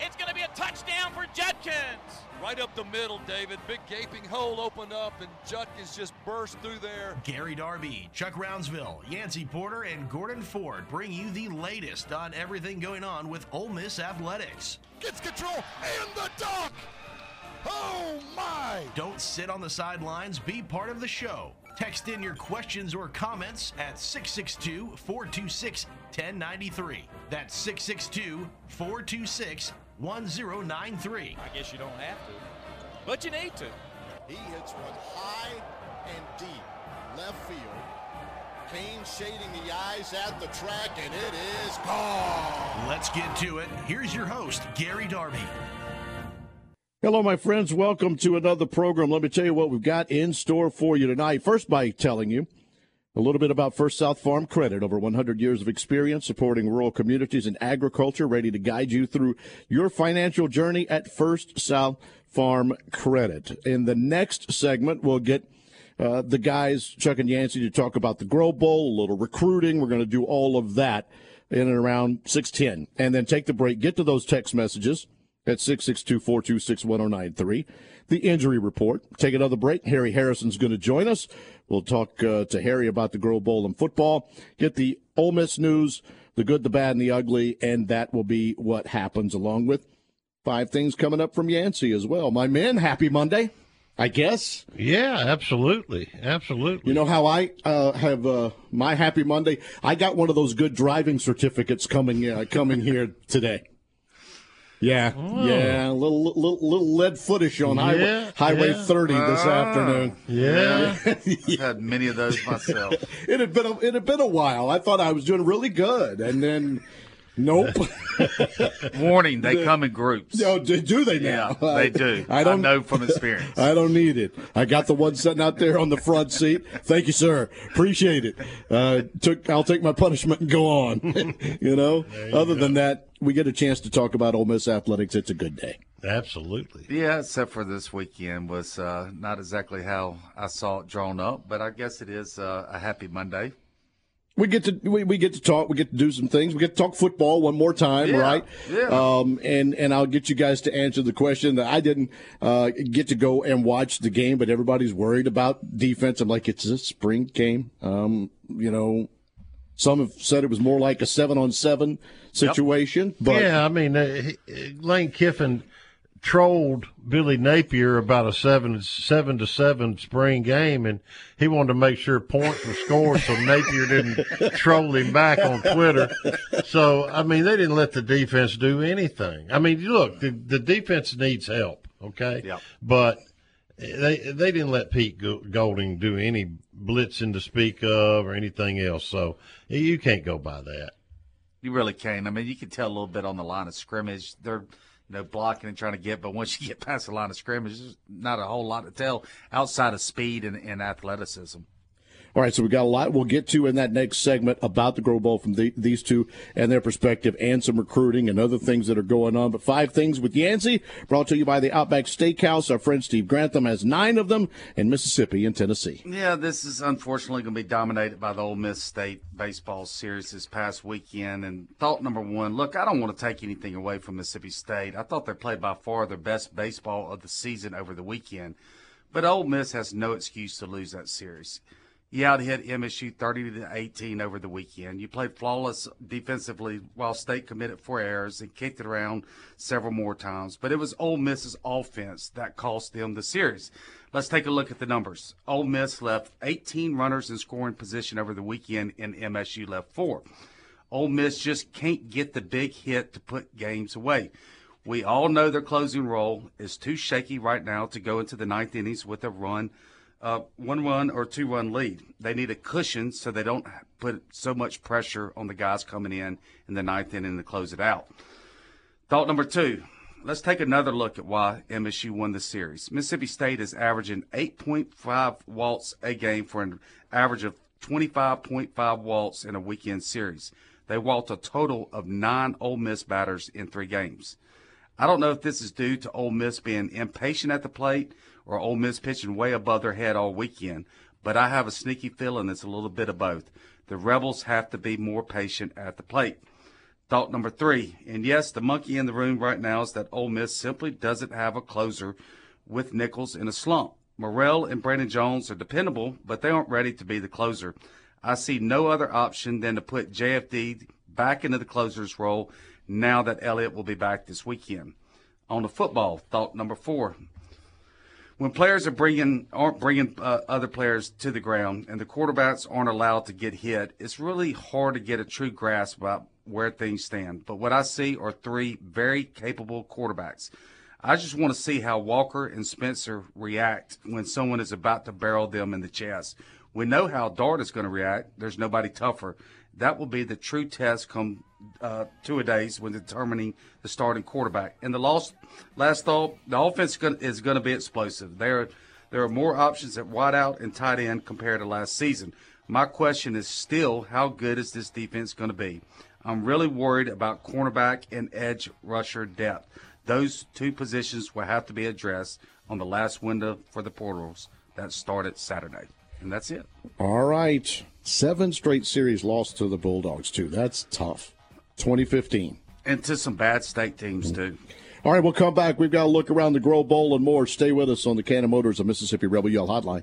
It's going to be a touchdown for Judkins. Right up the middle, David. Big gaping hole opened up, and Judkins just burst through there. Gary Darby, Chuck Rounsaville, Yancey Porter, and Gordon Ford bring you the latest on everything going on with Ole Miss athletics. Gets control and the dunk. Oh my! Don't sit on the sidelines. Be part of the show. Text in your questions or comments at 662 426 1093. That's 662 426 1093. I guess you don't have to, but you need to. He hits one high and deep left field. Kane shading the eyes at the track, and it is gone. Let's get to it. Here's your host, Gary Darby. Hello, my friends. Welcome to another program. Let me tell you what we've got in store for you tonight. First, by telling you a little bit about First South Farm Credit. Over 100 years of experience supporting rural communities and agriculture, ready to guide you through your financial journey at First South Farm Credit. In the next segment, we'll get uh, the guys, Chuck and Yancey, to talk about the Grove Bowl, a little recruiting. We're going to do all of that in and around 610. And then take the break, get to those text messages at 662-426-1093. The injury report. Take another break. Harry Harrison's going to join us. We'll talk uh, to Harry about the Grove Bowl and football. Get the Ole Miss news, the good, the bad, and the ugly, and that will be what happens along with five things coming up from Yancey as well. My men, happy Monday. I guess. Yeah, absolutely, absolutely. You know how I uh, have uh, my happy Monday? I got one of those good driving certificates coming uh, coming here today. Yeah, oh. yeah, a little, little, little lead footish on yeah, Highway, yeah. 30 this Ah. afternoon. Yeah. I've had many of those myself. it had been a, it had been a while. I thought I was doing really good, and then nope. Warning, they come in groups. No, do, do they now? Yeah, they do. I don't know from experience. I don't need it. I got the one sitting out there on the front seat. Thank you, sir. Appreciate it. Uh, took. I'll take my punishment and go on. you know. you Other go. than that, we get a chance to talk about Ole Miss athletics. It's a good day. Absolutely. Yeah, except for this weekend was uh, not exactly how I saw it drawn up, but I guess it is uh, a happy Monday. We get to we, we get to talk. We get to do some things. We get to talk football one more time, Yeah, right? yeah. Um, and and I'll get you guys to answer the question that I didn't uh, get to go and watch the game, but everybody's worried about defense. I'm like, it's a spring game. Um, you know, some have said it was more like a seven on seven situation, but yeah, I mean, uh, he- Lane Kiffin trolled Billy Napier about a seven seven to seven spring game, and he wanted to make sure points were scored, so Napier didn't troll him back on Twitter. So I mean, they didn't let the defense do anything. I mean, look, the, the defense needs help, okay, Yep. but they they didn't let Pete Golding do any blitzing to speak of or anything else. So you can't go by that. You really can't. I mean, you can tell a little bit on the line of scrimmage. They're, you know, blocking and trying to get, but once you get past the line of scrimmage, there's not a whole lot to tell outside of speed and, and athleticism. All right, so we got a lot we'll get to in that next segment about the Grove Bowl from the, these two and their perspective, and some recruiting and other things that are going on. But five things with Yancey, brought to you by the Outback Steakhouse. Our friend Steve Grantham has nine of them in Mississippi and Tennessee. Yeah, this is unfortunately going to be dominated by the Ole Miss State baseball series this past weekend. And thought number one, look, I don't want to take anything away from Mississippi State. I thought they played by far their best baseball of the season over the weekend. But Ole Miss has no excuse to lose that series. You out hit MSU 30 to 18 over the weekend. You played flawless defensively while State committed four errors and kicked it around several more times. But it was Ole Miss's offense that cost them the series. Let's take a look at the numbers. Ole Miss left 18 runners in scoring position over the weekend, and MSU left four. Ole Miss just can't get the big hit to put games away. We all know their closing role is too shaky right now to go into the ninth innings with a run, uh, one run or two run lead. They need a cushion so they don't put so much pressure on the guys coming in in the ninth inning to close it out. Thought number two. Let's take another look at why MSU won the series. Mississippi State is averaging 8.5 walks a game for an average of 25.5 walks in a weekend series. They walked a total of nine Ole Miss batters in three games. I don't know if this is due to Ole Miss being impatient at the plate or Ole Miss pitching way above their head all weekend, but I have a sneaky feeling it's a little bit of both. The Rebels have to be more patient at the plate. Thought number three, and yes, the monkey in the room right now is that Ole Miss simply doesn't have a closer with Nichols in a slump. Morrell and Brandon Jones are dependable, but they aren't ready to be the closer. I see no other option than to put JFD back into the closer's role now that Elliott will be back this weekend. On the football, thought number four. When players are bringing aren't bringing uh, other players to the ground and the quarterbacks aren't allowed to get hit, it's really hard to get a true grasp about where things stand. But what I see are three very capable quarterbacks. I just want to see how Walker and Spencer react when someone is about to barrel them in the chest. We know how Dart is going to react. There's nobody tougher. That will be the true test come uh, two a days when determining the starting quarterback. And the last, last thought, the offense is going to be explosive. There, there are more options at wideout and tight end compared to last season. My question is still, how good is this defense going to be? I'm really worried about cornerback and edge rusher depth. Those two positions will have to be addressed on the last window for the portals that started Saturday. And that's it. All right. Seven straight series lost to the Bulldogs, too. That's tough. 2015. And to some bad state teams, too. All right, we'll come back. We've got to look around the Grove Bowl and more. Stay with us on the Cannon Motors of Mississippi Rebel Yell Hotline.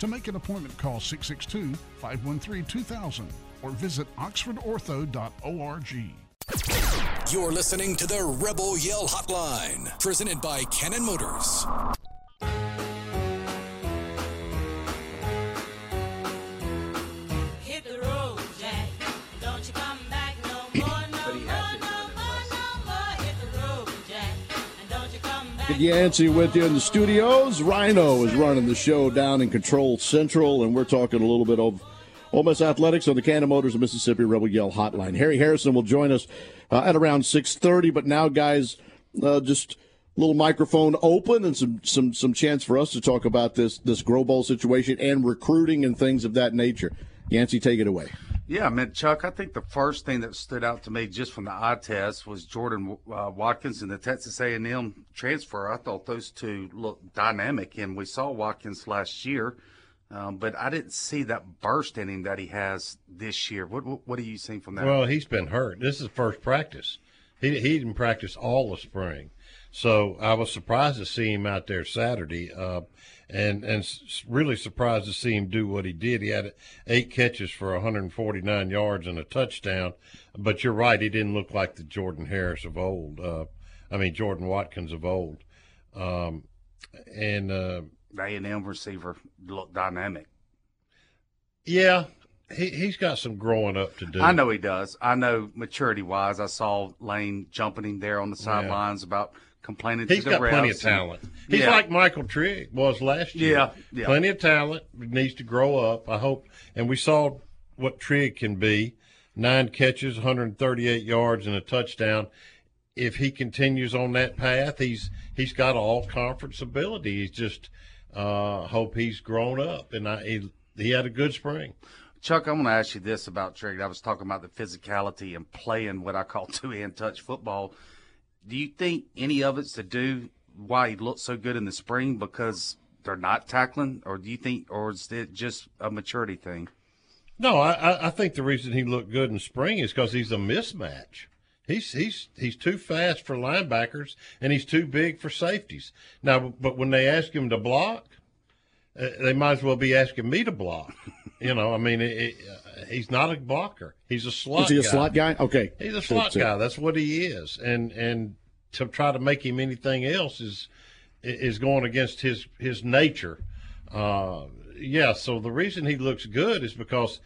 To make an appointment, call 662 513 2000. or visit oxfordortho.org. You're listening to the Rebel Yell Hotline, presented by Cannon Motors. Yancey with you in the studios. Rhino is running the show down in Control Central, and we're talking a little bit of Ole Miss athletics on the Cannon Motors of Mississippi Rebel Yell Hotline. Harry Harrison will join us uh, at around six thirty. But now, guys, uh, just a little microphone open and some some some chance for us to talk about this this Grove Bowl situation and recruiting and things of that nature. Yancey, take it away. Yeah, I mean, Chuck, I think the first thing that stood out to me just from the eye test was Jordan uh, Watkins and the Texas A&M transfer. I thought those two looked dynamic, and we saw Watkins last year, um, but I didn't see that burst in him that he has this year. What what, what are you seeing from that? Well, he's been hurt. This is first practice. He he didn't practice all the spring, so I was surprised to see him out there Saturday, uh, and and really surprised to see him do what he did. He had eight catches for 149 yards and a touchdown. But you're right, he didn't look like the Jordan Harris of old. Uh, I mean Jordan Watkins of old, um, and. Uh, A&M receiver looked dynamic. Yeah, he he's got some growing up to do. I know he does. I know maturity wise. I saw Lane jumping him there on the sidelines about complaining He's to the got plenty of refs and- talent. He's Yeah. like Michael Trigg was last year. Yeah, yeah. Plenty of talent. Needs to grow up. I hope. And we saw what Trigg can be. Nine catches, 138 yards, and a touchdown. If he continues on that path, he's he's got all conference ability. He's just uh, hope he's grown up, and I, he he had a good spring. Chuck, I'm going to ask you this about Trigg. I was talking about the physicality and playing what I call two hand touch football. Do you think any of it's to do why he looked so good in the spring because they're not tackling, or do you think, or is it just a maturity thing? No, I, I- think the reason he looked good in spring is because he's a mismatch. He's he's he's too fast for linebackers and he's too big for safeties. Now, but when they ask him to block, uh, they might as well be asking me to block. You know, I mean, it, it, he's not a blocker. He's a slot. Is he a guy. slot guy? Okay. He's a slot So- guy. That's what he is. And and to try to make him anything else is is going against his his nature. Uh, yeah. So the reason he looks good is because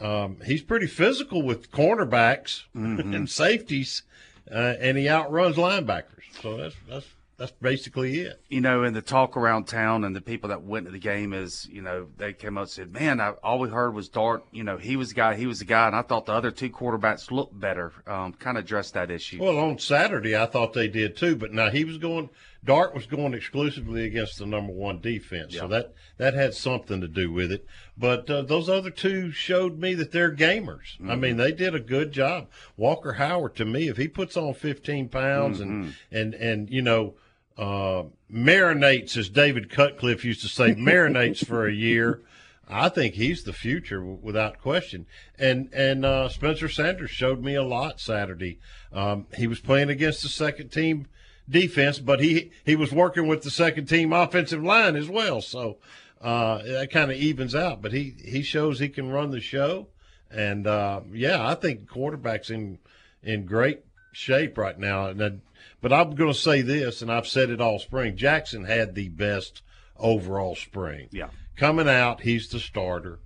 um, he's pretty physical with cornerbacks and safeties, uh, and he outruns linebackers. So that's that's that's basically it. You know, and the talk around town and the people that went to the game is, you know, they came up and said, "Man, I, all we heard was Dart. You know, he was the guy, he was the guy," and I thought the other two quarterbacks looked better. Um, kind of addressed that issue. Well, on Saturday, I thought they did too, but now he was going. Dart was going exclusively against the number one defense, so that that had something to do with it. But uh, those other two showed me that they're gamers. I Mhm. mean, they did a good job. Walker Howard, to me, if he puts on 15 pounds Mhm. and and and you know uh, marinates, as David Cutcliffe used to say, marinates for a year. I think he's the future without question. And and uh, Spencer Sanders showed me a lot Saturday. Um, he was playing against the second team defense, but he he was working with the second team offensive line as well. So uh, that kind of evens out. But he he shows he can run the show. And uh, yeah, I think quarterback's in in great shape right now. And then, but I'm going to say this, and I've said it all spring. Jaxson had the best overall spring. Yeah. Coming out, he's the starter.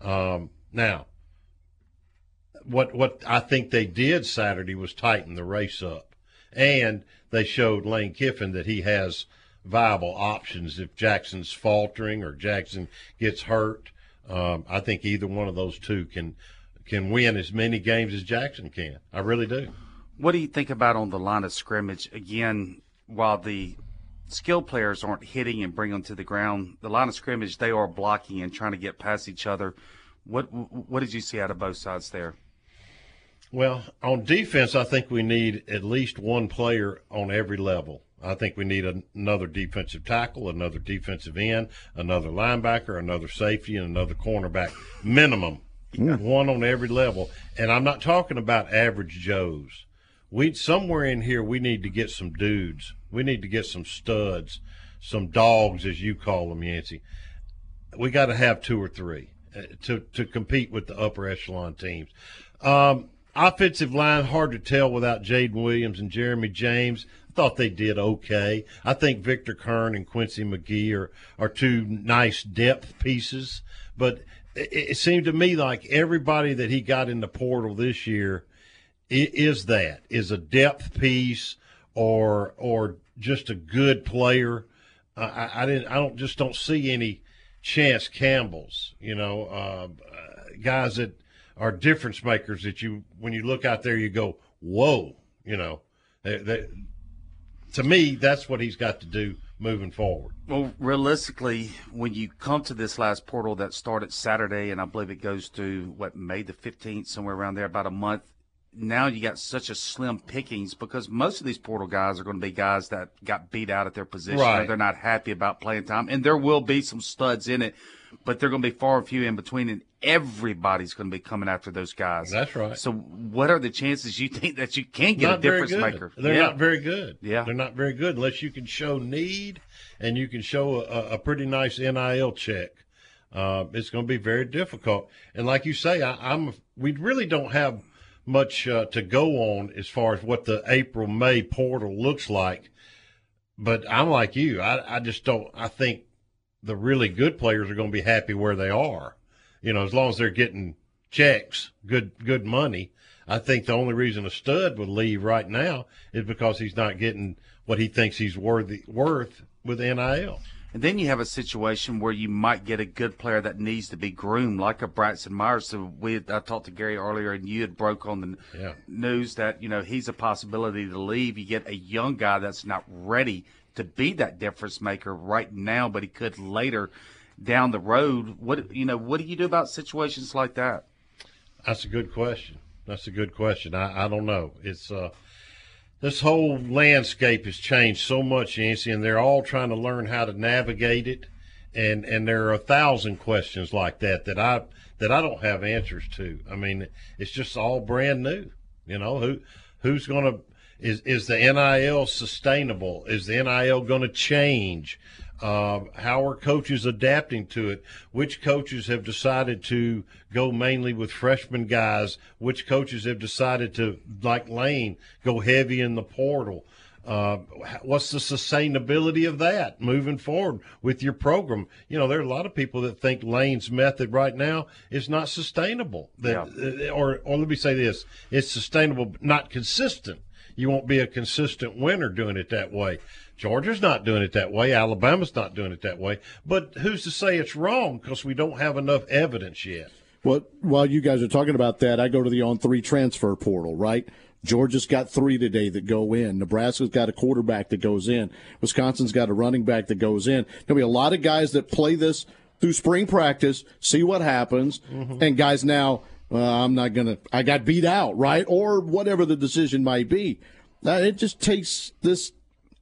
Um, now, what what I think they did Saturday was tighten the race up, and they showed Lane Kiffin that he has viable options if Jaxson's faltering or Jaxson gets hurt. Um, I think either one of those two can can win as many games as Jaxson can. I really do. What do you think about on the line of scrimmage? Again, while the skill players aren't hitting and bringing them to the ground, the line of scrimmage they are blocking and trying to get past each other. What what did you see out of both sides there? Well, on defense, I think we need at least one player on every level. I think we need an another defensive tackle, another defensive end, another linebacker, another safety, and another cornerback. Minimum. One on every level. And I'm not talking about average Joes. We somewhere in here we need to get some dudes. We need to get some studs, some dogs as you call them, Yancey. We got to have two or three. uh, to to compete with the upper echelon teams. Um, offensive line hard to tell without Jaden Williams and Jeremy James. I thought they did okay. I think Victor Curne and Quincy McGee are are two nice depth pieces, but it, it seemed to me like everybody that he got in the portal this year is that is a depth piece or or just a good player. I, I didn't. I don't just don't see any Chance Campbells. You know, uh, uh, guys that are difference makers that you when you look out there you go, whoa. You know, they, they, to me that's what he's got to do moving forward. Well, realistically, when you come to this last portal that started Saturday, and I believe it goes to what May the fifteenth, somewhere around there, about a month. Now you got such a slim pickings because most of these portal guys are going to be guys that got beat out at their position. Right. they're not happy about playing time, and there will be some studs in it, but they're going to be far and few in between, and everybody's going to be coming after those guys. That's right. So, what are the chances you think that you can get not a difference maker? They're Yeah. not very good. Yeah. they're not very good unless you can show need and you can show a, a pretty nice NIL check. Uh, it's going to be very difficult. And like you say, I, I'm we really don't have much uh, to go on as far as what the April May portal looks like. But I'm like you. I, I just don't. I think the really good players are going to be happy where they are. You know, as long as they're getting checks, good good money. I think the only reason a stud would leave right now is because he's not getting what he thinks he's worthy worth with NIL. And then you have a situation where you might get a good player that needs to be groomed, like a Bratson Myers. So we, had, I talked to Gary earlier, and you had broke on the Yeah. news that you know he's a possibility to leave. You get a young guy that's not ready to be that difference maker right now, but he could later down the road. What you know? What do you do about situations like that? That's a good question. That's a good question. I, I don't know. It's uh, this whole landscape has changed so much, Yancey, and they're all trying to learn how to navigate it. And and there are a thousand questions like that that I that I don't have answers to. I mean, it's just all brand new. You know who who's going to is is the NIL sustainable? Is the NIL going to change? Uh, how are coaches adapting to it? Which coaches have decided to go mainly with freshman guys? Which coaches have decided to, like Lane, go heavy in the portal? Uh, what's the sustainability of that moving forward with your program? You know, there are a lot of people that think Lane's method right now is not sustainable. That, uh, or, or let me say this: it's sustainable, but not consistent. You won't be a consistent winner doing it that way. Georgia's not doing it that way. Alabama's not doing it that way. But who's to say it's wrong? Because we don't have enough evidence yet. Well, while you guys are talking about that, I go to the on three transfer portal, right? Georgia's got three today that go in. Nebraska's got a quarterback that goes in. Wisconsin's got a running back that goes in. There'll be a lot of guys that play this through spring practice, see what happens, and guys now, uh, I'm not going to, I got beat out, right? Or whatever the decision might be. Uh, it just takes this.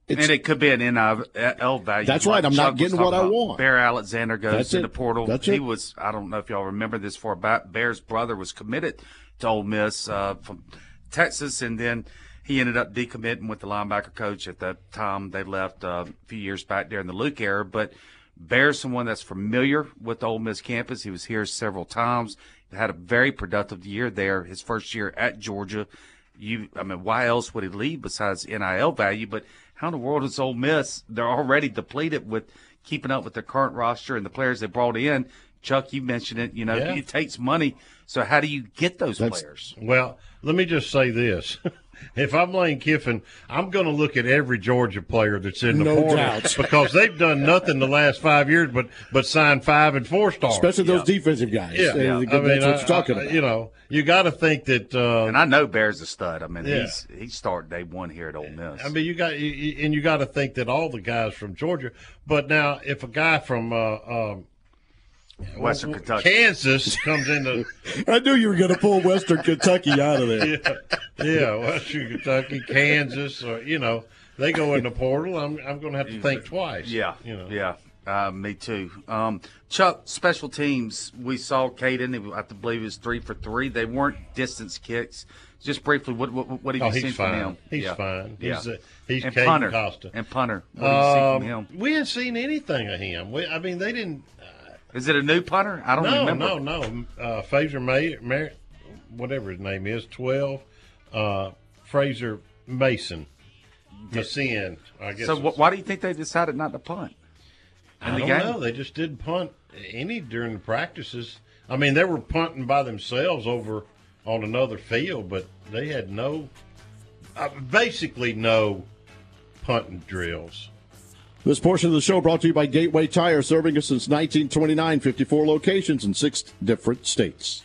It's, and it could be an NIL value. That's right. I'm not getting what I want. Bear Alexander goes That's to it. the portal. That's he it. was. I don't know if y'all remember this. For about Bear's brother was committed to Ole Miss uh, from Texas, and then he ended up decommitting with the linebacker coach at the time they left uh, a few years back during the Luke era. But Bear's someone that's familiar with the Ole Miss campus. He was here several times. Had a very productive year there. His first year at Georgia. You, I mean, why else would he leave besides NIL value? But how in the world is Ole Miss? They're already depleted with keeping up with their current roster and the players they brought in. Chuck, you mentioned it. You know, Yeah. it takes money. So how do you get those players? Well, let me just say this. if I'm Lane Kiffin, I'm going to look at every Georgia player that's in the No portal doubt. because they've done nothing the last five years but but sign five and four stars. Especially those defensive guys. Yeah, yeah. I mean, what you're talking I- about. You know, you got to think that. Uh, And I know Bear's a stud. I mean, Yeah. he's he started day one here at Ole Miss. I mean, you got you- you, and you got to think that all the guys from Georgia. But now, if a guy from uh, um, Western Kentucky. Kansas comes into I knew you were going to pull Western Kentucky out of there. yeah, yeah, Western Kentucky, Kansas, or you know, they go in the portal. I'm I'm going to have to think twice. Yeah, you know. yeah. Uh, me too. Um, Chuck, special teams. We saw Caden. I have to believe it was three for three. They weren't distance kicks. Just briefly, what what, what have Oh, you he's seen from him? He's yeah. fine. Yeah. He's, uh, he's and Caden punter. Costa. And punter. What have you seen Um, from him? We hadn't seen anything of him. We, I mean, they didn't. Is it a new punter? I don't no, remember. No, no, Uh, Fraser May, May, whatever his name is, twelve. Uh, Fraser Masin, Mason. I guess. So wh- why do you think they decided not to punt? In I the don't game? know. They just didn't punt any during the practices. I mean, they were punting by themselves over on another field, but they had no, uh, basically no punting drills. This portion of the show brought to you by Gateway Tire, serving us since 1929, 54 locations in six different states.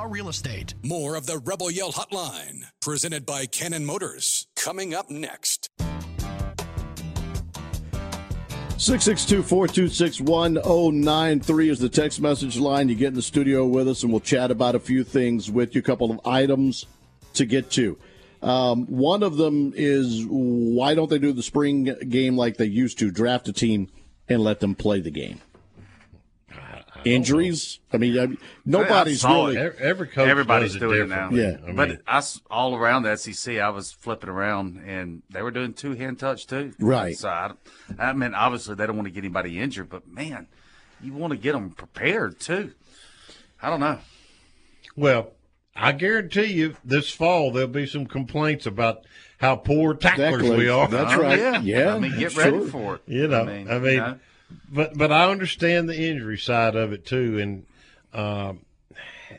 Real Estate. More of the Rebel Yell Hotline, presented by Cannon Motors, coming up next. 662 426 1093 is the text message line. You get in the studio with us, and we'll chat about a few things with you, a couple of items to get to. Um, one of them is why don't they do the spring game like they used to? Draft a team and let them play the game. Injuries? I mean, I, nobody's I really. it. Every coach Everybody's does it doing it now. Yeah. I but I all around the SEC, I was flipping around, and they were doing two hand touch too. Right. So I, I mean, obviously they don't want to get anybody injured, but man, you want to get them prepared too. I don't know. Well, I guarantee you, this fall there'll be some complaints about how poor tacklers Exactly. we are. That's Oh, right. Yeah. Yeah, I mean, get ready sure. for it. You know, I mean, I mean, you know. But but I understand the injury side of it too, and um,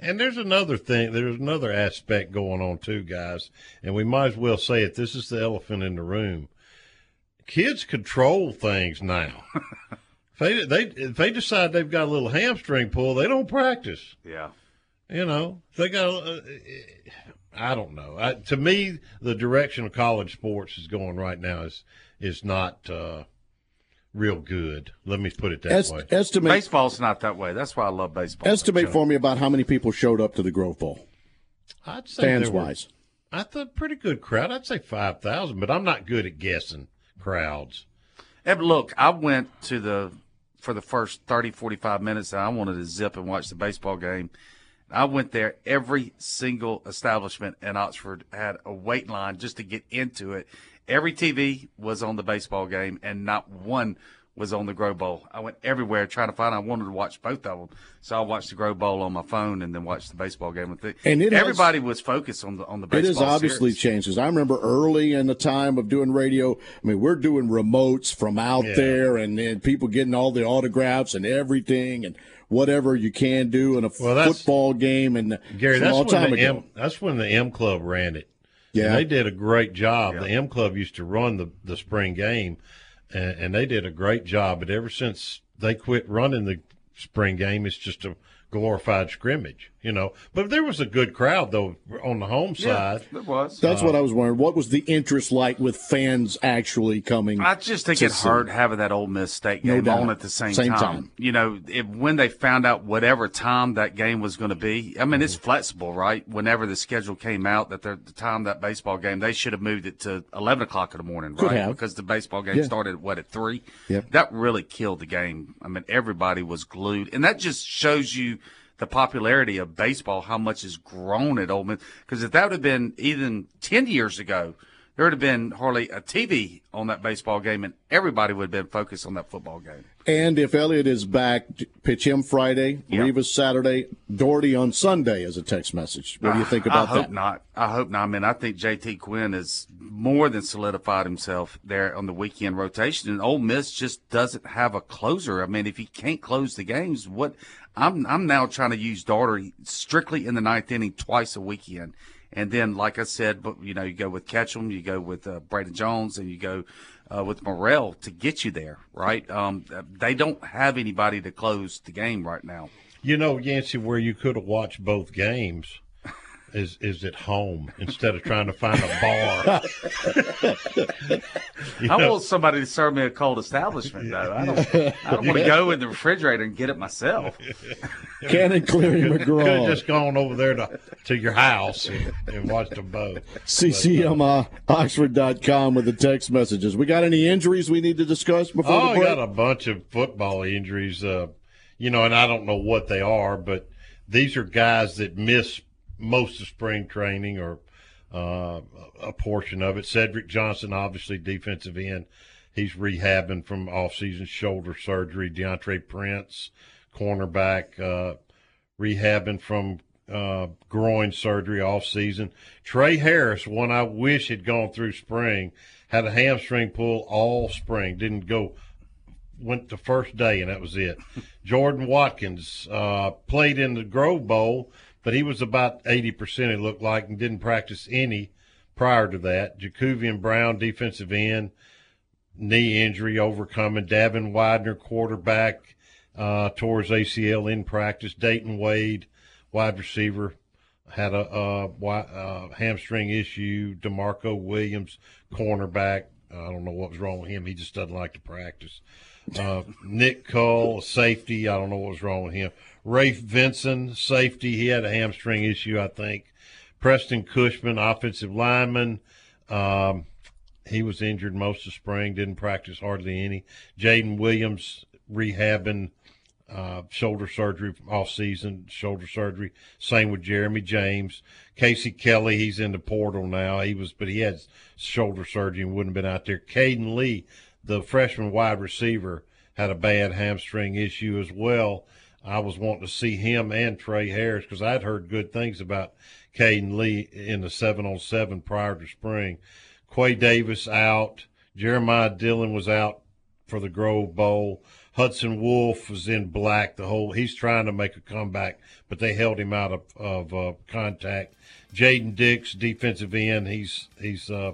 and there's another thing. There's another aspect going on too, guys, and we might as well say it. This is the elephant in the room. Kids control things now. if they they if they decide they've got a little hamstring pull, they don't practice. yeah. You know, they got. Uh, I don't know. I, to me, the direction of college sports is going right now is is not uh, real good. Let me put it that Est- way. estimate Baseball's not that way. That's why I love baseball. estimate for me about how many people showed up to the Grove Bowl, I'd say fans were- wise. I thought pretty good crowd. I'd say five thousand, but I'm not good at guessing crowds. And look, I went to the for the first 30, 45 minutes. I wanted to zip and watch the baseball game. I went there. Every single establishment in Oxford had a wait line just to get into it. Every TV was on the baseball game, and not one was on the Grove Bowl. I went everywhere trying to find. I wanted to watch both of them, so I watched the Grove Bowl on my phone and then watched the baseball game with it. And it has- everybody was focused on the on the It has obviously series. changed. 'cause I remember early in the time of doing radio. I mean, we're doing remotes from out Yeah. there, and then people getting all the autographs and everything, and whatever you can do in a Well, football game. And Gary, that's long when time the ago. M, that's when the M Club ran it. Yeah. They did a great job. The M Club used to run the the spring game, and, and they did a great job. But ever since they quit running the spring game, it's just a glorified scrimmage, you know. But there was a good crowd though on the home side. Yeah, side. it was. That's Uh, what I was wondering. What was the interest like with fans actually coming? I just think to it see? hurt having that Ole Miss State No game doubt. on at the same, Same time. time. You know, if, when they found out whatever time that game was going to be, I mean, it's Mm-hmm. flexible, right? Whenever the schedule came out, that the time that baseball game, they should have moved it to eleven o'clock in the morning, Could right? have. Because the baseball game Yeah. started what at three. Yep. That really killed the game. I mean, everybody was glued, and that just shows you the popularity of baseball, how much has grown at Ole Miss. Because if that would have been even ten years ago, there would have been hardly a TV on that baseball game, and everybody would have been focused on that football game. And if Elliott is back, pitch him Friday, Yeah. Rivas Saturday, Doherty on Sunday as a text message. What do you ah, think about I hope that? not. I hope not. I mean, I think JT Quinn has more than solidified himself there on the weekend rotation, and Ole Miss just doesn't have a closer. I mean, if he can't close the games, what? I'm I'm now trying to use Daugherty strictly in the ninth inning twice a weekend, and then like I said, but you know, you go with Ketchum, you go with uh, Braden Jones, and you go. Uh, with Morrell to get you there, right? Um, they don't have anybody to close the game right now. You know, Yancey, where you could have watched both games is is at home instead of trying to find a bar. You I want somebody to serve me a cold establishment, though. I don't. I don't want to go in the refrigerator and get it myself. Cannon Cleary Could have McGraw. just gone over there to, to your house and, and watched them both. CCM Oxford.com with the text messages. We got any injuries we need to discuss before Oh, the I got a bunch of football injuries. Uh, you know, and I don't know what they are, but these are guys that miss most of spring training or uh, a portion of it. Cedric Johnson, obviously defensive end, he's rehabbing from off-season shoulder surgery. Deantre Prince, cornerback, uh, rehabbing from uh, groin surgery off season. Trey Harris, one I wish had gone through spring, had a hamstring pull all spring. Didn't go, went the first day, and that was it. Jordan Watkins uh, played in the Grove Bowl, but he was about 80%, it looked like, and didn't practice any prior to that. Jacovian Brown, defensive end, knee injury overcoming. Davin Widener, quarterback, uh, tore his ACL in practice. Dayton Wade, wide receiver, had a, uh, hamstring issue. Demarco Williams, cornerback. I don't know what was wrong with him. He just doesn't like to practice. Uh, Nick Cole, safety. I don't know what was wrong with him. Rafe Vinson, safety. He had a hamstring issue, I think. Preston Cushman, offensive lineman. Um, he was injured most of spring, didn't practice hardly any. Jaden Williams rehabbing uh, shoulder surgery off season, shoulder surgery. Same with Jeremy James. Casey Kelly, he's in the portal now. He was, but he had shoulder surgery and wouldn't have been out there. Caden Lee, the freshman wide receiver, had a bad hamstring issue as well. I was wanting to see him and Trey Harris because I'd heard good things about Caden Lee in the seven on seven prior to spring. Quay Davis out. Jeremiah Dillon was out for the Grove Bowl. Hudson Wolf was in black the whole. He's trying to make a comeback, but they held him out of, of uh, contact. Jaden Dix, defensive end, he's he's uh,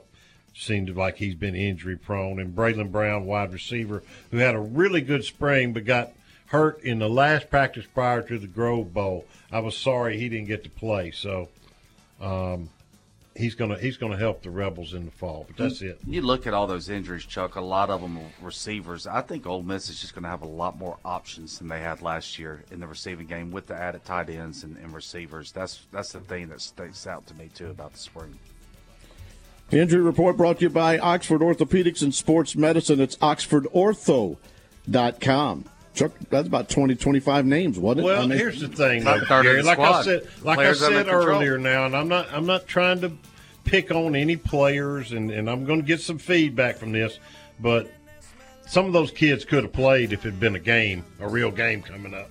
seemed like he's been injury prone. And Braylon Brown, wide receiver, who had a really good spring but got hurt in the last practice prior to the Grove Bowl. I was sorry he didn't get to play. So. Um, he's gonna he's gonna help the Rebels in the fall. But that's it. You look at all those injuries, Chuck. A lot of them are receivers. I think Ole Miss is just going to have a lot more options than they had last year in the receiving game with the added tight ends and, and receivers. That's that's the thing that sticks out to me too about the spring. The injury report brought to you by Oxford Orthopedics and Sports Medicine. It's oxfordortho.com. Chuck, that's about 20, 25 names, wasn't it? Well, I mean- here's the thing, though, Gary. the Like I said, like Players I under said control. earlier, now, and I'm not I'm not trying to pick on any players, and, and I'm going to get some feedback from this, but some of those kids could have played if it had been a game, a real game coming up.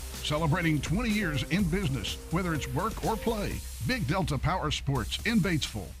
Celebrating 20 years in business, whether it's work or play. Big Delta Power Sports in Batesville.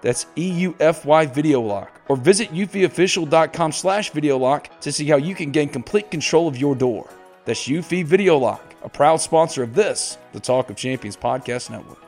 That's E-U-F-Y Video Lock. Or visit eufyofficial.com slash video lock to see how you can gain complete control of your door. That's Eufy Video Lock, a proud sponsor of this, the Talk of Champions Podcast Network.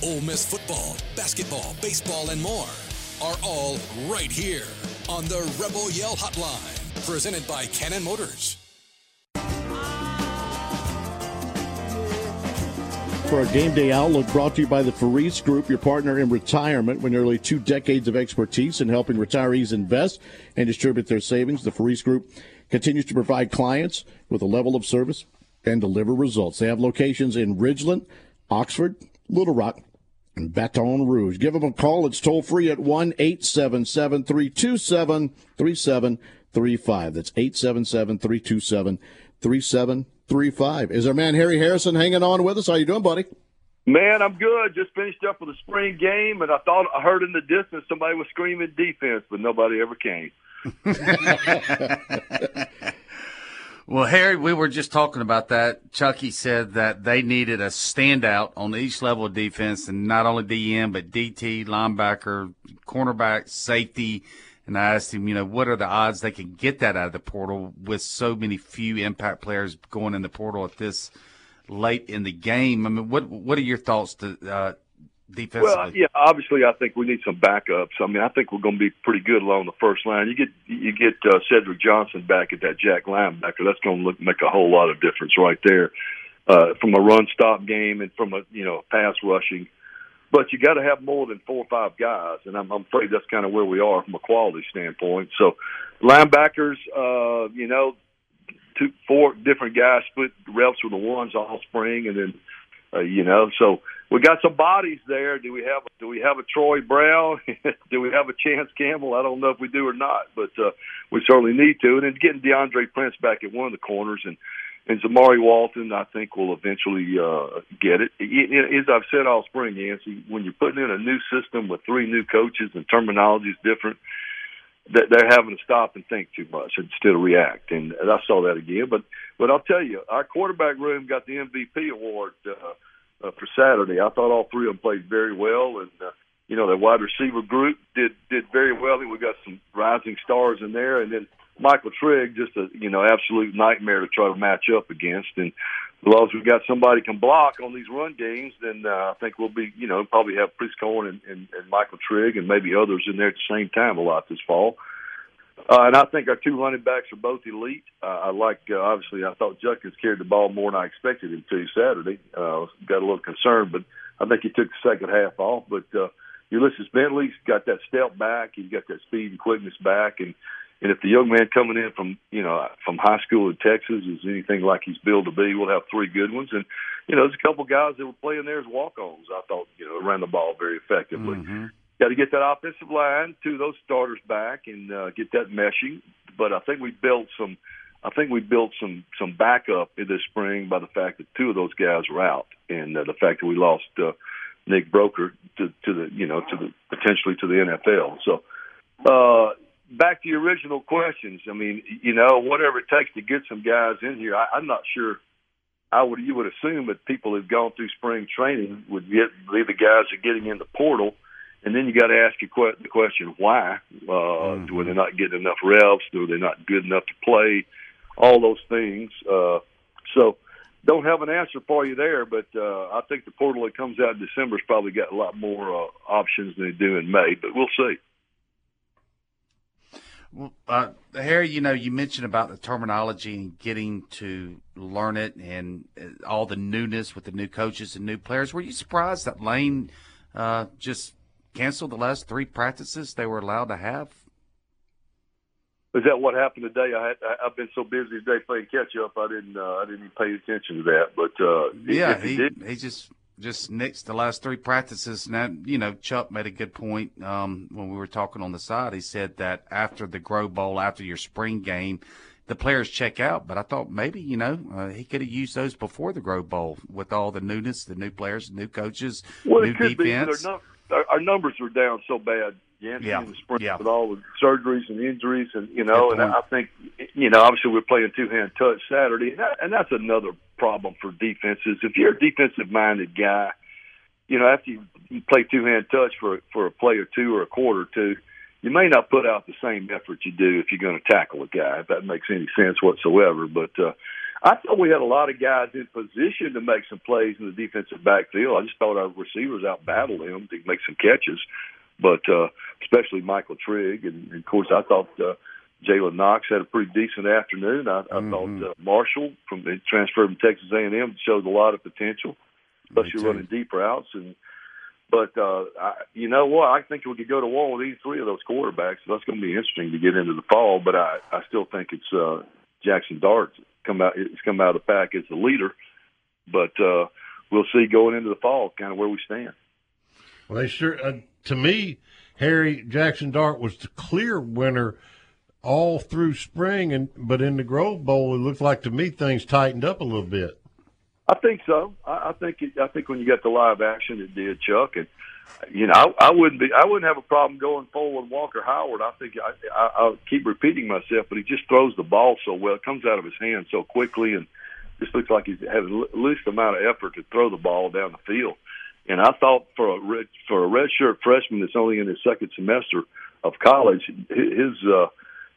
Ole Miss football, basketball, baseball, and more are all right here on the Rebel Yell Hotline, presented by Cannon Motors. For our game day outlook brought to you by the Faris Group, your partner in retirement with nearly two decades of expertise in helping retirees invest and distribute their savings. The Faris Group continues to provide clients with a level of service and deliver results. They have locations in Ridgeland, Oxford, Little Rock, Baton Rouge. Give them a call. It's toll free at 1 877 327 3735. That's 877 327 3735. Is our man Harry Harrison hanging on with us? How you doing, buddy? Man, I'm good. Just finished up with a spring game, and I thought I heard in the distance somebody was screaming defense, but nobody ever came. Well, Harry, we were just talking about that. Chucky said that they needed a standout on each level of defense, and not only DN, but DT, linebacker, cornerback, safety. And I asked him, you know, what are the odds they can get that out of the portal with so many few impact players going in the portal at this late in the game? I mean, what what are your thoughts to uh, defensively? Well, yeah, obviously, I think we need some backups. I mean, I think we're going to be pretty good along the first line. You get you get uh, Cedric Johnson back at that Jack linebacker. That's going to look make a whole lot of difference right there uh, from a run stop game and from a you know pass rushing. But you got to have more than four or five guys, and I'm, I'm afraid that's kind of where we are from a quality standpoint. So, linebackers, uh, you know, two, four different guys split reps with the ones all spring, and then uh, you know, so we got some bodies there. Do we have do we have a Troy Brown? do we have a Chance Campbell? I don't know if we do or not, but uh, we certainly need to. And then getting Deantre Prince back at one of the corners and and Zamari Walton, I think will eventually uh, get it. as I've said all spring, Yancey, when you're putting in a new system with three new coaches and terminology is different, that they're having to stop and think too much instead of react. And I saw that again. But but I'll tell you, our quarterback room got the MVP award. Uh, uh, for Saturday. I thought all three of them played very well, and uh, you know the wide receiver group did did very well. We got some rising stars in there, and then Michael Trigg, just a you know absolute nightmare to try to match up against. And as long as we got somebody can block on these run games, then uh, I think we'll be you know probably have Chris Cohen and, and, and Michael Trigg and maybe others in there at the same time a lot this fall. And I think our two running backs are both elite. Uh, I like, uh, obviously, I thought Judkins carried the ball more than I expected him to Saturday. Uh, got a little concerned, but I think he took the second half off. But uh, Ulysses Bentley's got that step back. He's got that speed and quickness back. And, and if the young man coming in from, you know, from high school in Texas is anything like he's billed to be, we'll have three good ones. And, you know, there's a couple guys that were playing there as walk-ons. I thought, you know, ran the ball very effectively. Mm-hmm got to get that offensive line, of those starters back, and uh, get that meshing. But I think we built some. I think we built some some backup in this spring by the fact that two of those guys were out, and uh, the fact that we lost uh, Nick Broeker to, to the you know to the potentially to the NFL. So uh, back to your original questions. I mean, you know, whatever it takes to get some guys in here. I, I'm not sure. I would you would assume that people who've gone through spring training would get be the guys are getting in the portal And then you got to ask you que- the question, why? Uh, Were they not getting enough reps? Were they not good enough to play? All those things. Uh, so don't have an answer for you there, but uh, I think the portal that comes out in December's probably got a lot more uh, options than they do in May, but we'll see. Well, uh, Harry, you know, you mentioned about the terminology and getting to learn it and uh, all the newness with the new coaches and new players. Were you surprised that Lane uh, just canceled the last three practices they were allowed to have? Is that what happened today? I had I, I've been so busy today playing catch up, I didn't uh, I didn't pay attention to that. But uh, Yeah, he, he, he just just nixed the last three practices. Now you know, Chuck made a good point um, when we were talking on the side. He said that after the Grove Bowl, after your spring game, the players check out. But I thought maybe, you know, uh, he could have used those before the Grove Bowl with all the newness, the new players, new coaches, well, new defense. be. But our, num- our, our numbers were down so bad. Yancey Yeah, in the spring yeah. with all the surgeries and injuries, and you know, and I think you know, obviously we're playing two hand touch Saturday, and, that, and that's another problem for defenses. If you're a defensive minded guy, you know, after you, you play two hand touch for for a play or two or a quarter or two, you may not put out the same effort you do if you're going to tackle a guy. If that makes any sense whatsoever, but. uh I thought we had a lot of guys in position to make some plays in the defensive backfield. I just thought our receivers out battled him to make some catches, but uh, especially Michael Trigg, and, and of course I thought uh, Jalen Knox had a pretty decent afternoon. I, I thought uh, Marshall from the transfer from Texas A&M showed a lot of potential, especially running deep routes. And but uh, I, you know what? I think we could go to war with these three of those quarterbacks. So that's going to be interesting to get into the fall. But I, I still think it's uh, Jaxson Dart come out. It's come out of the pack as the leader. But uh, we'll see going into the fall, kind of where we stand. Well, they sure. Uh, to me, Harry Jaxson Dart was the clear winner all through spring, and but in the Grove Bowl, it looked like to me things tightened up a little bit. I think so. I, I think it, I think when you got the live action, it did, Chuck. And you know, I, I wouldn't be, I wouldn't have a problem going forward with Walker Howard. I think I, I, I'll keep repeating myself, but he just throws the ball so well. It comes out of his hand so quickly, and just looks like he's had the least amount of effort to throw the ball down the field. And I thought for a red, for a redshirt freshman that's only in his second semester of college, his uh,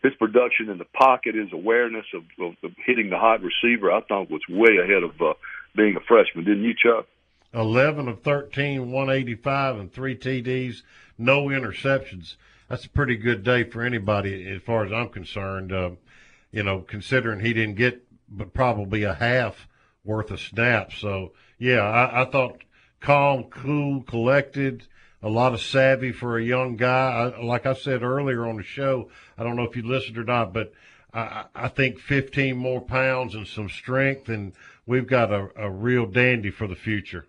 his production in the pocket, his awareness of, of, hitting the hot receiver, I thought was way ahead of uh, being a freshman. Didn't you, Chuck? 11 of 13, 185, and three TDs, no interceptions. That's a pretty good day for anybody, as far as I'm concerned. Uh, you know, considering he didn't get but probably a half worth of snaps. So, yeah, I, I thought calm, cool, collected, a lot of savvy for a young guy. I, like I said earlier on the show, I don't know if you listened or not, but I, I think 15 more pounds and some strength, and we've got a, a real dandy for the future.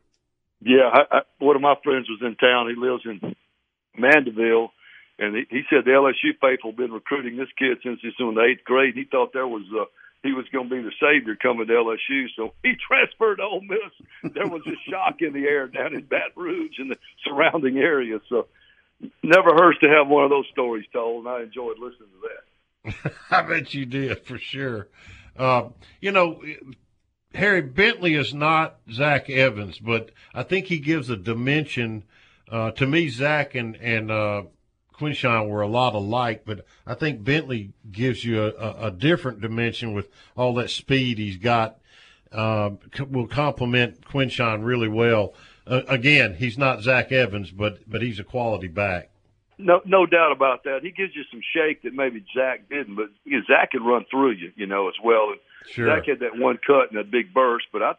Yeah, I, I, one of my friends was in town. He lives in Mandeville, and he, he said the LSU faithful have been recruiting this kid since he's in the eighth grade. He thought there was uh, he was going to be the savior coming to LSU, so he transferred to Ole Miss. There was a shock in the air down in Baton Rouge and the surrounding area. So, never hurts to have one of those stories told, and I enjoyed listening to that. I bet you did for sure. Uh, you know, Harry Bentley is not Zach Evans, but I think he gives a dimension. Uh, to me, Zach and and uh, Quinshon were a lot alike, but I think Bentley gives you a, a, a different dimension with all that speed he's got. Uh, c- will complement Quinshon really well. Uh, again, he's not Zach Evans, but but he's a quality back. No, no doubt about that. He gives you some shake that maybe Zach didn't, but you know, Zach can run through you, you know, as well. And Sure. Zach had that one cut and that big burst, but I,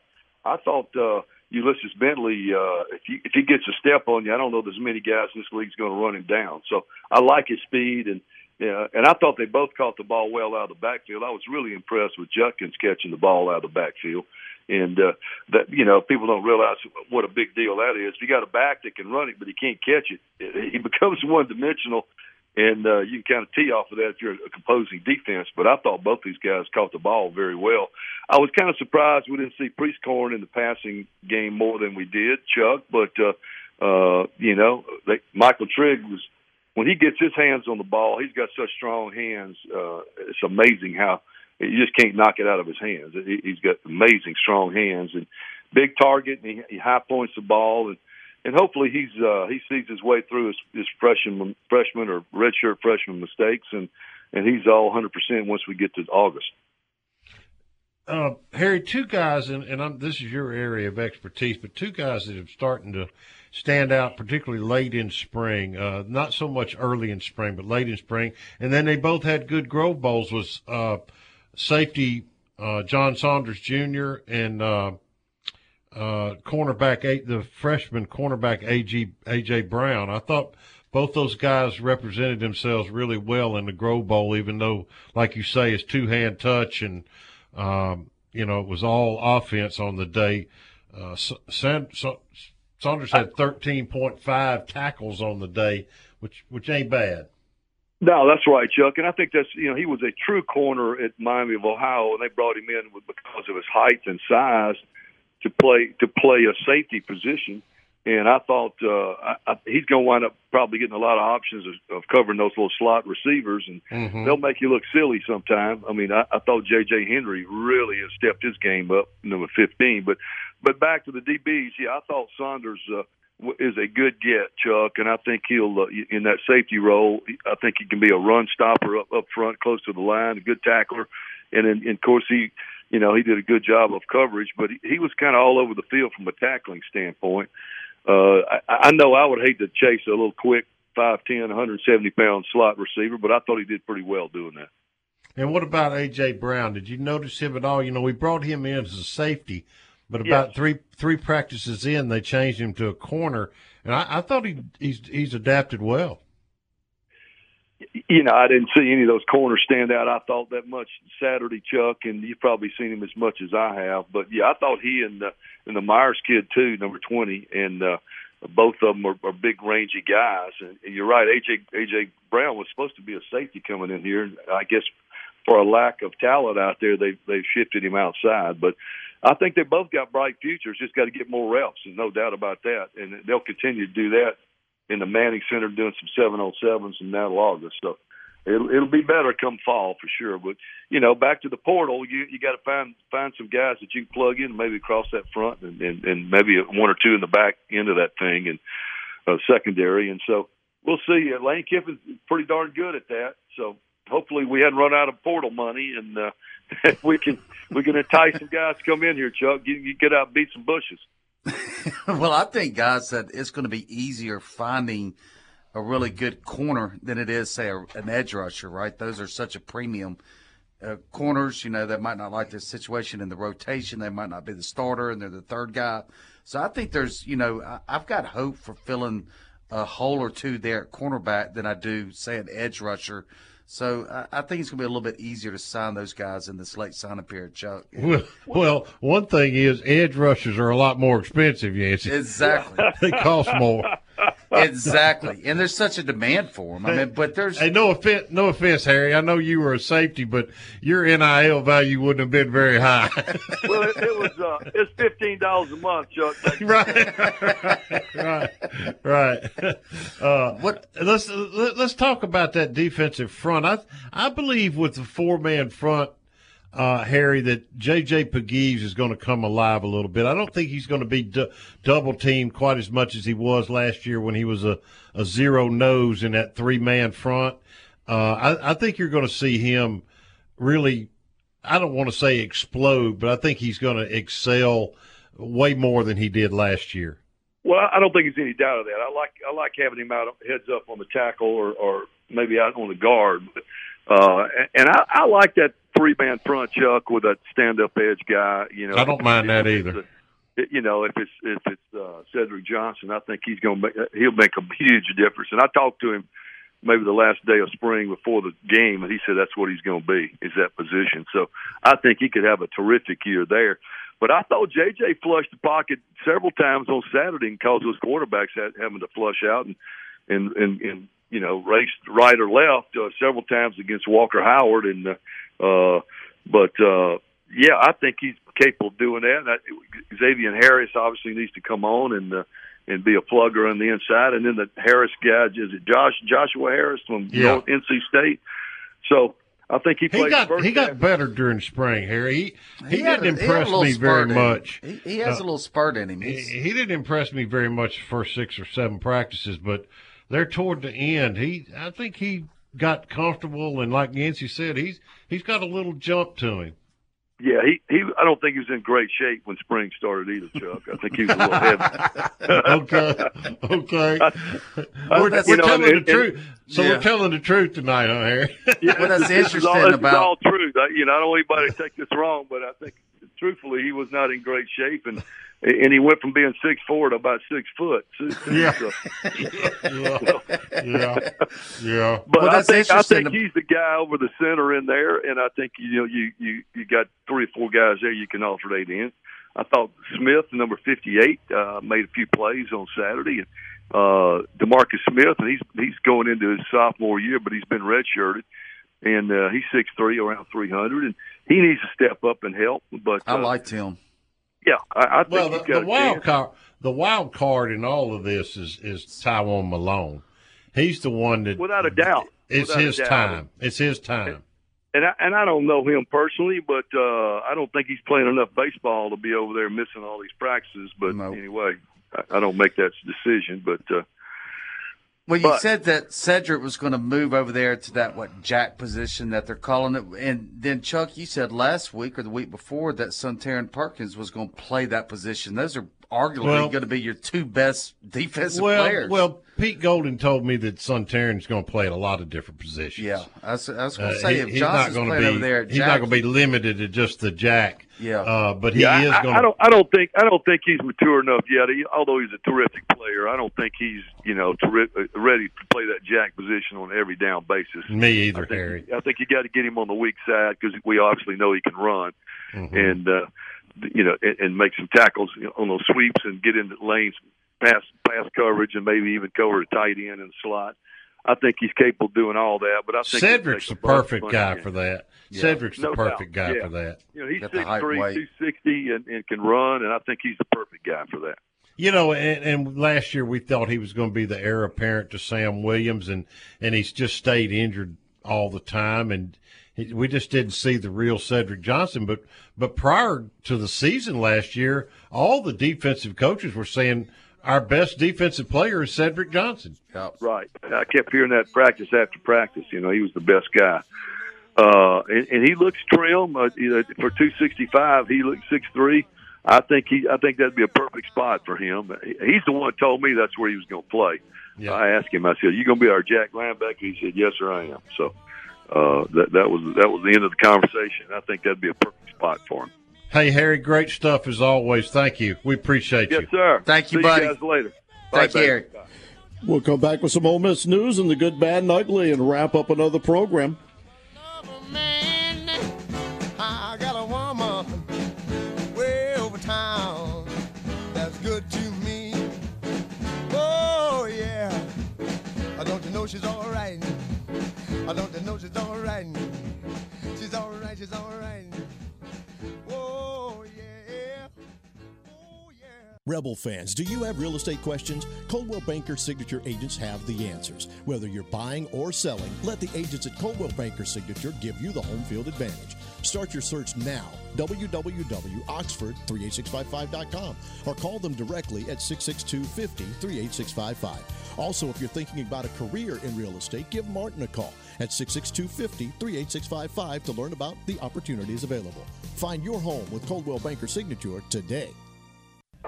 I thought uh, Ulysses Bentley, uh, if he if he gets a step on you, I don't know there's many guys in this league's going to run him down. So I like his speed and. Yeah, and I thought they both caught the ball well out of the backfield. I was really impressed with Judkins catching the ball out of the backfield, and uh, that you know people don't realize what a big deal that is. If you got a back that can run it but he can't catch it, he becomes one dimensional, and uh, you can kind of tee off of that if you're a composing defense. But I thought both these guys caught the ball very well. I was kind of surprised we didn't see Prieskorn in the passing game more than we did, Chuck. But uh, uh, you know, they, Michael Trigg was when he gets his hands on the ball, he's got such strong hands. Uh, it's amazing how you just can't knock it out of his hands. He, he's got amazing strong hands and big target, and he, he high points the ball. And and hopefully he's uh, he sees his way through his, his freshman freshman or redshirt freshman mistakes, and and he's all 100 percent once we get to August. Uh, Harry, two guys, and, and I'm, this is your area of expertise, but two guys that are starting to stand out, particularly late in spring. Uh, not so much early in spring, but late in spring. And then they both had good Grove Bowls. Was uh, safety uh, John Saunders Jr. and uh, cornerback eight, the freshman cornerback AJ AJ Brown. I thought both those guys represented themselves really well in the Grove Bowl, even though, like you say, it's two hand touch and um, you know it was all offense on the day. Uh, Sand, Saunders had thirteen point five tackles on the day, which which ain't bad. No, that's right, Chuck. And I think that's you know he was a true corner at Miami of Ohio, and they brought him in because of his height and size to play to play a safety position. And I thought uh, I, I, he's going to wind up probably getting a lot of options of, of covering those little slot receivers, and Mm-hmm. they'll make you look silly sometime. I mean, I, I thought J.J. Henry really has stepped his game up, number 15. But but back to the DBs, yeah, I thought Saunders uh, is a good get, Chuck, and I think he'll uh, in that safety role. I think he can be a run stopper up up front, close to the line, a good tackler, and then and of course he. You know, he did a good job of coverage, but he, he was kind of all over the field from a tackling standpoint. Uh, I, I know I would hate to chase a little quick 5'10", 170 pound slot receiver, but I thought he did pretty well doing that. And what about AJ Brown? Did you notice him at all? You know, we brought him in as a safety, but about Yes. three three practices in, they changed him to a corner, and I, I thought he he's he's adapted well. You know, I didn't see any of those corners stand out. I thought that much Saturday, Chuck, and you've probably seen him as much as I have. But yeah, I thought he and the and the Myers kid too, number twenty, and uh, both of them are, are big, rangy guys. And, and you're right, AJ AJ Brown was supposed to be a safety coming in here. I guess for a lack of talent out there, they they've shifted him outside. But I think they both got bright futures. Just got to get more reps, and no doubt about that. And they'll continue to do that in the Manning Center, doing some seven on sevens in now August. So it'll it'll be better come fall for sure. But you know, back to the portal, you you got to find find some guys that you can plug in, maybe across that front, and and, and maybe one or two in the back end of that thing, and uh, secondary. And so we'll see. Uh, Lane Kiffin's pretty darn good at that. So hopefully we hadn't run out of portal money, and uh, we can we can entice some guys to come in here, Chuck. You, you get out beat some bushes. well, I think, guys, that it's going to be easier finding a really good corner than it is, say, an edge rusher, right? Those are such a premium. Uh, corners, you know, that might not like the situation in the rotation. They might not be the starter, and they're the third guy. So I think there's, you know, I, I've got hope for filling a hole or two there at cornerback than I do, say, an edge rusher. So I, I think it's going to be a little bit easier to sign those guys in this late signing period, Chuck. Well, well, one thing is edge rushers are a lot more expensive, Yancey. Exactly. they cost more. Exactly, and there's such a demand for them. I mean, but there's Hey, no offense, no offense, Harry. I know you were a safety, but your NIL value wouldn't have been very high. well, it, it was uh, it's fifteen dollars a month, Chuck. right, right, right. Uh, what? Let's let, let's talk about that defensive front. I I believe with the four man front, uh, Harry, that J.J. Pegues is going to come alive a little bit. I don't think he's going to be du- double teamed quite as much as he was last year when he was a, a zero nose in that three man front. Uh, I, I think you're going to see him really. I don't want to say explode, but I think he's going to excel way more than he did last year. Well, I don't think there's any doubt of that. I like I like having him out heads up on the tackle or or maybe out on the guard. But, uh, and I, I like that three man front, Chuck, with a stand up edge guy. You know, I don't mind that either. you know, if it's if it's uh, Cedric Johnson, I think he's going to he'll make a huge difference. And I talked to him maybe the last day of spring before the game, and he said that's what he's going to be is that position. So I think he could have a terrific year there. But I thought JJ flushed the pocket several times on Saturday and caused those quarterbacks having to flush out and and and, and you know raced right or left uh, several times against Walker Howard and uh, uh but uh yeah I think he's capable of doing that. I, Zxavian Harris obviously needs to come on and uh, and be a plugger on the inside, and then the Harris guy is it Josh Joshua Harris from Yeah. North NC State. So I think he played He got first he got better during spring, Harry. He he, He didn't a- he had a impress little me very spurt in him. much. Uh, He- he has a little spurt in him. He, he didn't impress me very much the first six or seven practices, but there toward the end, he I think he got comfortable and like Yancey said, he's he's got a little jump to him. Yeah, he, he. I don't think he was in great shape when spring started either, Chuck. I think he was a little heavy. okay, okay. I- we're you we're know, telling and- the and- truth. So Yeah. we're telling the truth tonight, huh, Harry? Yeah, Well, that's this is all, interesting this about- is all true. I, you know, I don't want anybody to take this wrong, but I think truthfully he was not in great shape, and and he went from being six four to about six foot. So- so- Yeah. so- yeah, yeah, yeah. But Well, I think I think he's the guy over the center in there, and I think you know you you you got three or four guys there you can alternate in. I thought Smith, number fifty eight, uh, made a few plays on Saturday, and uh, Demarcus Smith, and he's he's going into his sophomore year, but he's been redshirted, and uh, he's six three, around three hundred, and he needs to step up and help. But I uh, liked him. Yeah, I, I think Well, the, the wild chance. card, the wild card in all of this is is Tywone Malone. He's the one that without a doubt. it's without his doubt. time. It's his time. and I, and I don't know him personally, but uh, I don't think he's playing enough baseball to be over there missing all these practices. But anyway, I, I don't make that decision. But uh, Well, you But- said that Cedric was going to move over there to that what Jack position that they're calling it, and then Chuck, you said last week or the week before that Suntarine Perkins was going to play that position. Those are arguably Well- going to be your two best defensive well, players. well, Pete Golding told me that Suntarine's going to play at a lot of different positions. yeah, I was, I was going Uh, to say he- if he's not Johnson's going to playing be over there, at he's Jack, not going to be limited to just the Jack. Yeah. uh, but he yeah, is I, going. I don't. I don't think. I don't think he's mature enough yet. He, although he's a terrific player, I don't think he's you know terri- uh, ready to play that jack position on every down basis. Me either, I think, Harry. I think you got to get him on the weak side because we obviously know he can run, Mhm. and uh, you know, and, and make some tackles on those sweeps and get into lanes, pass pass coverage, and maybe even cover a tight end in the slot. I think he's capable of doing all that. But I think Cedric's the the perfect guy for that. Yeah. Cedric's the perfect doubt. guy Yeah. for that. You know, he's Got the six height three, weight. two sixty, and, and can run, and I think he's the perfect guy for that. You know, and, and last year we thought he was going to be the heir apparent to Sam Williams, and and he's just stayed injured all the time, and he, we just didn't see the real Cedric Johnson. But but prior to the season last year, all the defensive coaches were saying our best defensive player is Cedric Johnson. Right. I kept hearing that practice after practice. You know, he was the best guy. Uh, and, and he looks trim. Uh, you know, for 265, he looks six three. I think he. I think that'd be a perfect spot for him. He's the one that told me that's where he was going to play. Yeah. I asked him. I said, "You going to be our Jack linebacker?" He said, "Yes, sir, I am." So uh, that that was that was the end of the conversation. I think that'd be a perfect spot for him. Hey Harry, great stuff as always. Thank you. We appreciate Yes, you. Yes, sir. Thank you, See buddy. You guys later. Thank Bye, you, baby. Harry. We'll come back with some Ole Miss news and the good, bad, and ugly and wrap up another program. That's good to me. Oh yeah. I got I don't know she's all right. I don't you know she's all right. She's all right. She's all right. Oh yeah. Rebel fans, do you have real estate questions? Coldwell Banker Signature agents have the answers. Whether you're buying or selling, let the agents at Coldwell Banker Signature give you the home field advantage. Start your search now. www.oxford38655.com or call them directly at 662 50 38655. Also, if you're thinking about a career in real estate, give Martin a call at 662 50 38655 to learn about the opportunities available. Find your home with Coldwell Banker Signature today.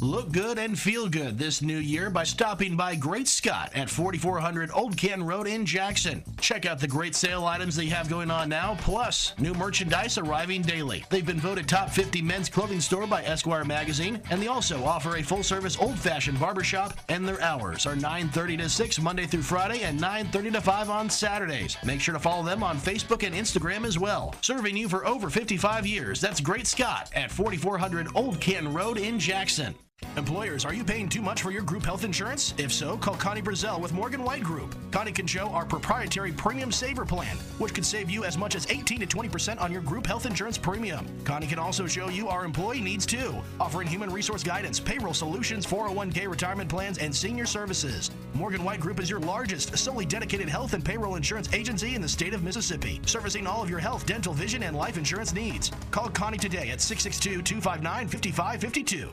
Look good and feel good this new year by stopping by Great Scott at 4400 Old Canton Road in Jackson. Check out the great sale items they have going on now, plus new merchandise arriving daily. They've been voted top 50 men's clothing store by Esquire magazine, and they also offer a full-service old-fashioned barbershop, and their hours are 9:30 to 6 Monday through Friday and 9:30 to 5 on Saturdays. Make sure to follow them on Facebook and Instagram as well. Serving you for over 55 years, that's Great Scott at 4400 Old Canton Road in Jackson. Employers, are you paying too much for your group health insurance? If so, call Connie Brazell with Morgan White Group. Connie can show our proprietary Premium Saver Plan, which could save you as much as 18 to 20% on your group health insurance premium. Connie can also show you our employee needs too, offering human resource guidance, payroll solutions, 401k retirement plans, and senior services. Morgan White Group is your largest, solely dedicated health and payroll insurance agency in the state of Mississippi, servicing all of your health, dental, vision, and life insurance needs. Call Connie today at 662 259 5552.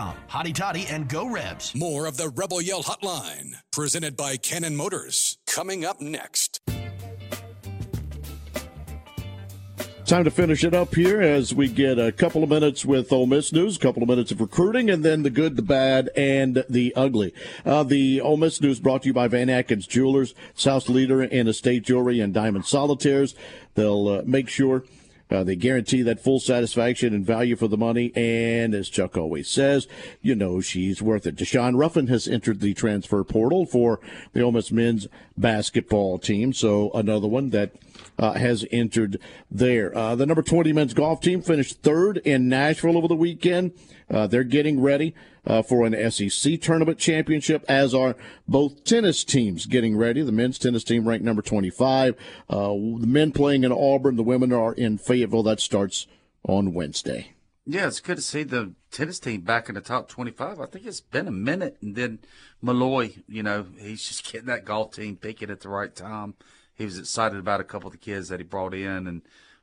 Hotty toddy and go Rebs. More of the Rebel Yell Hotline, presented by Cannon Motors, coming up next. Time to finish it up here as we get a couple of minutes with Ole Miss news, a couple of minutes of recruiting, and then the good, the bad, and the ugly. Uh, the Ole Miss news brought to you by Van Atkins Jewelers, South leader in estate jewelry and diamond solitaires. They'll uh, make sure uh, they guarantee that full satisfaction and value for the money. And as Chuck always says, you know she's worth it. Daeshun Ruffin has entered the transfer portal for the Ole Miss men's basketball team. So another one that uh, has entered there. Uh, the number 20 men's golf team finished third in Nashville over the weekend. Uh, they're getting ready uh, for an SEC tournament championship, as are both tennis teams getting ready. The men's tennis team ranked number 25. Uh, the men playing in Auburn, the women are in Fayetteville. That starts on Wednesday. Yeah, it's good to see the tennis team back in the top 25. I think it's been a minute. And then Malloy, you know, he's just getting that golf team peaking at the right time. He was excited about a couple of the kids that he brought in, and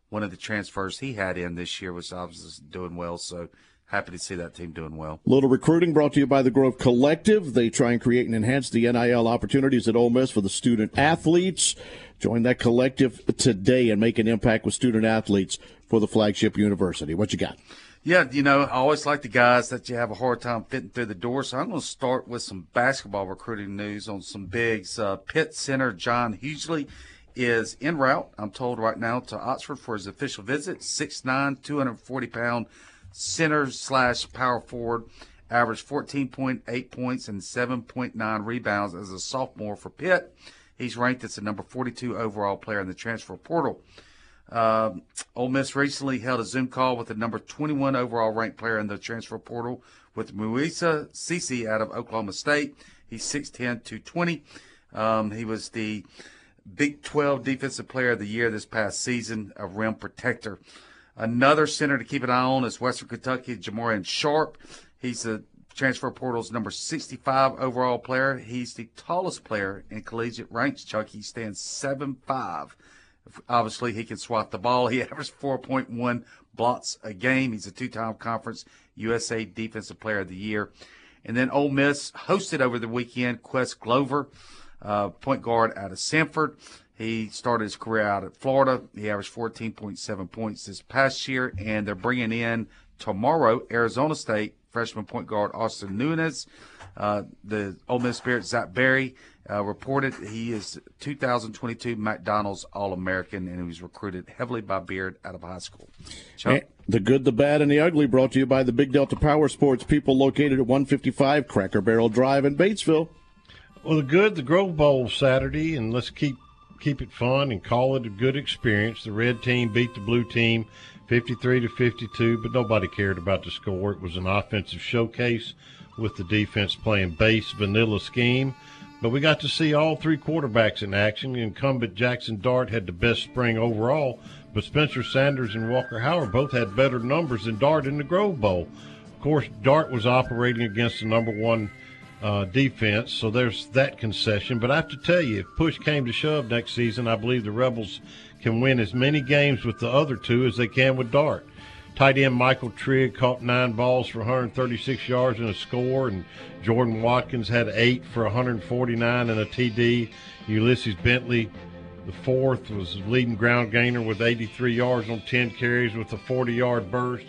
one of the transfers he had in this year was obviously doing well. So happy to see that team doing well. Little recruiting brought to you by the Grove Collective. They try and create and enhance the NIL opportunities at Ole Miss for the student athletes. Join that collective today and make an impact with student athletes for the flagship university. What you got? Yeah, you know, I always like the guys that you have a hard time fitting through the door. So I'm going to start with some basketball recruiting news on some bigs. Uh, Pitt center John Hugley is en route, I'm told right now, to Oxford for his official visit. 6'9", 240 pound center slash power forward, averaged 14.8 points and 7.9 rebounds as a sophomore for Pitt. He's ranked as the number 42 overall player in the transfer portal. Um, Ole Miss recently held a Zoom call with the number 21 overall ranked player in the transfer portal with Moussa Cisse out of Oklahoma State. He's 6'10", 220. Um, he was the Big 12 Defensive Player of the Year this past season, a rim protector. Another center to keep an eye on is Western Kentucky Jamarion Sharp. He's the transfer portal's number 65 overall player. He's the tallest player in collegiate ranks, Chuck. He stands 7'5". Obviously, he can swat the ball. He averages 4.1 blocks a game. He's a two-time conference USA Defensive Player of the Year. And then Ole Miss hosted over the weekend Ques Glover, uh, point guard out of Samford. He started his career out at Florida. He averaged 14.7 points this past year, and they're bringing in tomorrow Arizona State freshman point guard Austin Nunez. Uh, the Ole Miss Spirit Zach Berry uh, reported he is 2022 McDonald's All American, and he was recruited heavily by Beard out of high school. Chuck? The good, the bad, and the ugly brought to you by the Big Delta Power Sports people located at 155 Cracker Barrel Drive in Batesville. Well, the good, the Grove Bowl Saturday, and let's keep keep it fun and call it a good experience. The red team beat the blue team 53 to 52, but nobody cared about the score. It was an offensive showcase with the defense playing base vanilla scheme. But we got to see all three quarterbacks in action. Incumbent Jaxson Dart had the best spring overall, but Spencer Sanders and Walker Howard both had better numbers than Dart in the Grove Bowl. Of course, Dart was operating against the number one uh, defense, so there's that concession. But I have to tell you, if push came to shove next season, I believe the Rebels can win as many games with the other two as they can with Dart. Tight end Michael Trigg caught nine balls for 136 yards and a score, and Jordan Watkins had eight for 149 and a TD. Ulysses Bentley, the fourth, was leading ground gainer with 83 yards on 10 carries with a 40 yard burst.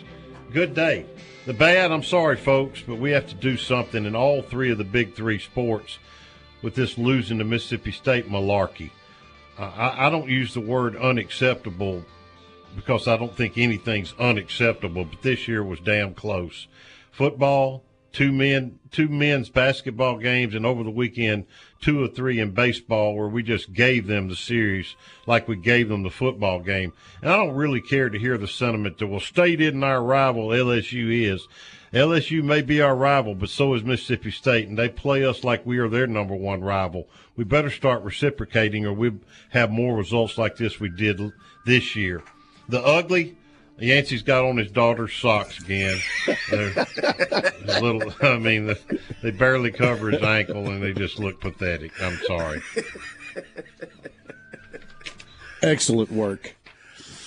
Good day. The bad, I'm sorry, folks, but we have to do something in all three of the big three sports with this losing to Mississippi State malarkey. I, I don't use the word unacceptable because I don't think anything's unacceptable, but this year was damn close. Football, two men, two men's basketball games, and over the weekend, two or three in baseball where we just gave them the series like we gave them the football game. And I don't really care to hear the sentiment that, well, State isn't our rival, LSU is. LSU may be our rival, but so is Mississippi State, and they play us like we are their number one rival. We better start reciprocating, or we have more results like this we did this year. The ugly, Yancey's got on his daughter's socks again. They're a little, I mean, they barely cover his ankle, and they just look pathetic. I'm sorry. Excellent work.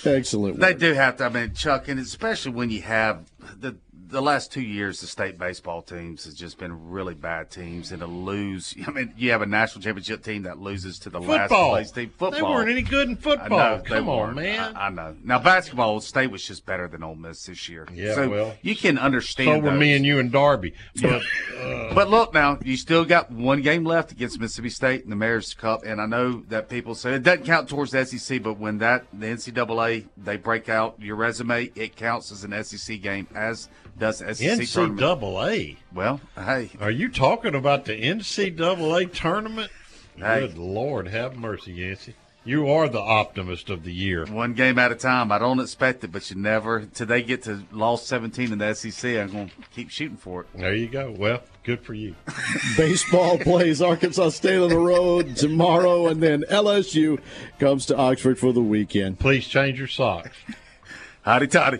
Excellent They do have to. I mean, Chuck, and especially when you have the the last two years, the state baseball teams has just been really bad teams, and to lose. I mean, you have a national championship team that loses to the last place team. Football. They weren't any good in I football. know, Come on, man. I, I know. Now basketball, state was just better than Ole Miss this year. Yeah, so well, you can understand. So were those. me and you and Darby. But uh, But look now, you still got one game left against Mississippi State in the Mayor's Cup, and I know that people say it doesn't count towards the SEC, but when that the NCAA they break out your resume, it counts as an SEC game, as does the SEC tournament. NCAA. Well, hey, Are you talking about the NCAA tournament? Hey. Good Lord, have mercy, Yancey. You are the optimist of the year. One game at a time. I don't expect it, but you never. Till they get to lost 17 in the SEC, I'm going to keep shooting for it. There you go. Well, good for you. Baseball plays Arkansas State on the road tomorrow, and then LSU comes to Oxford for the weekend. Please change your socks. Hotty toddy.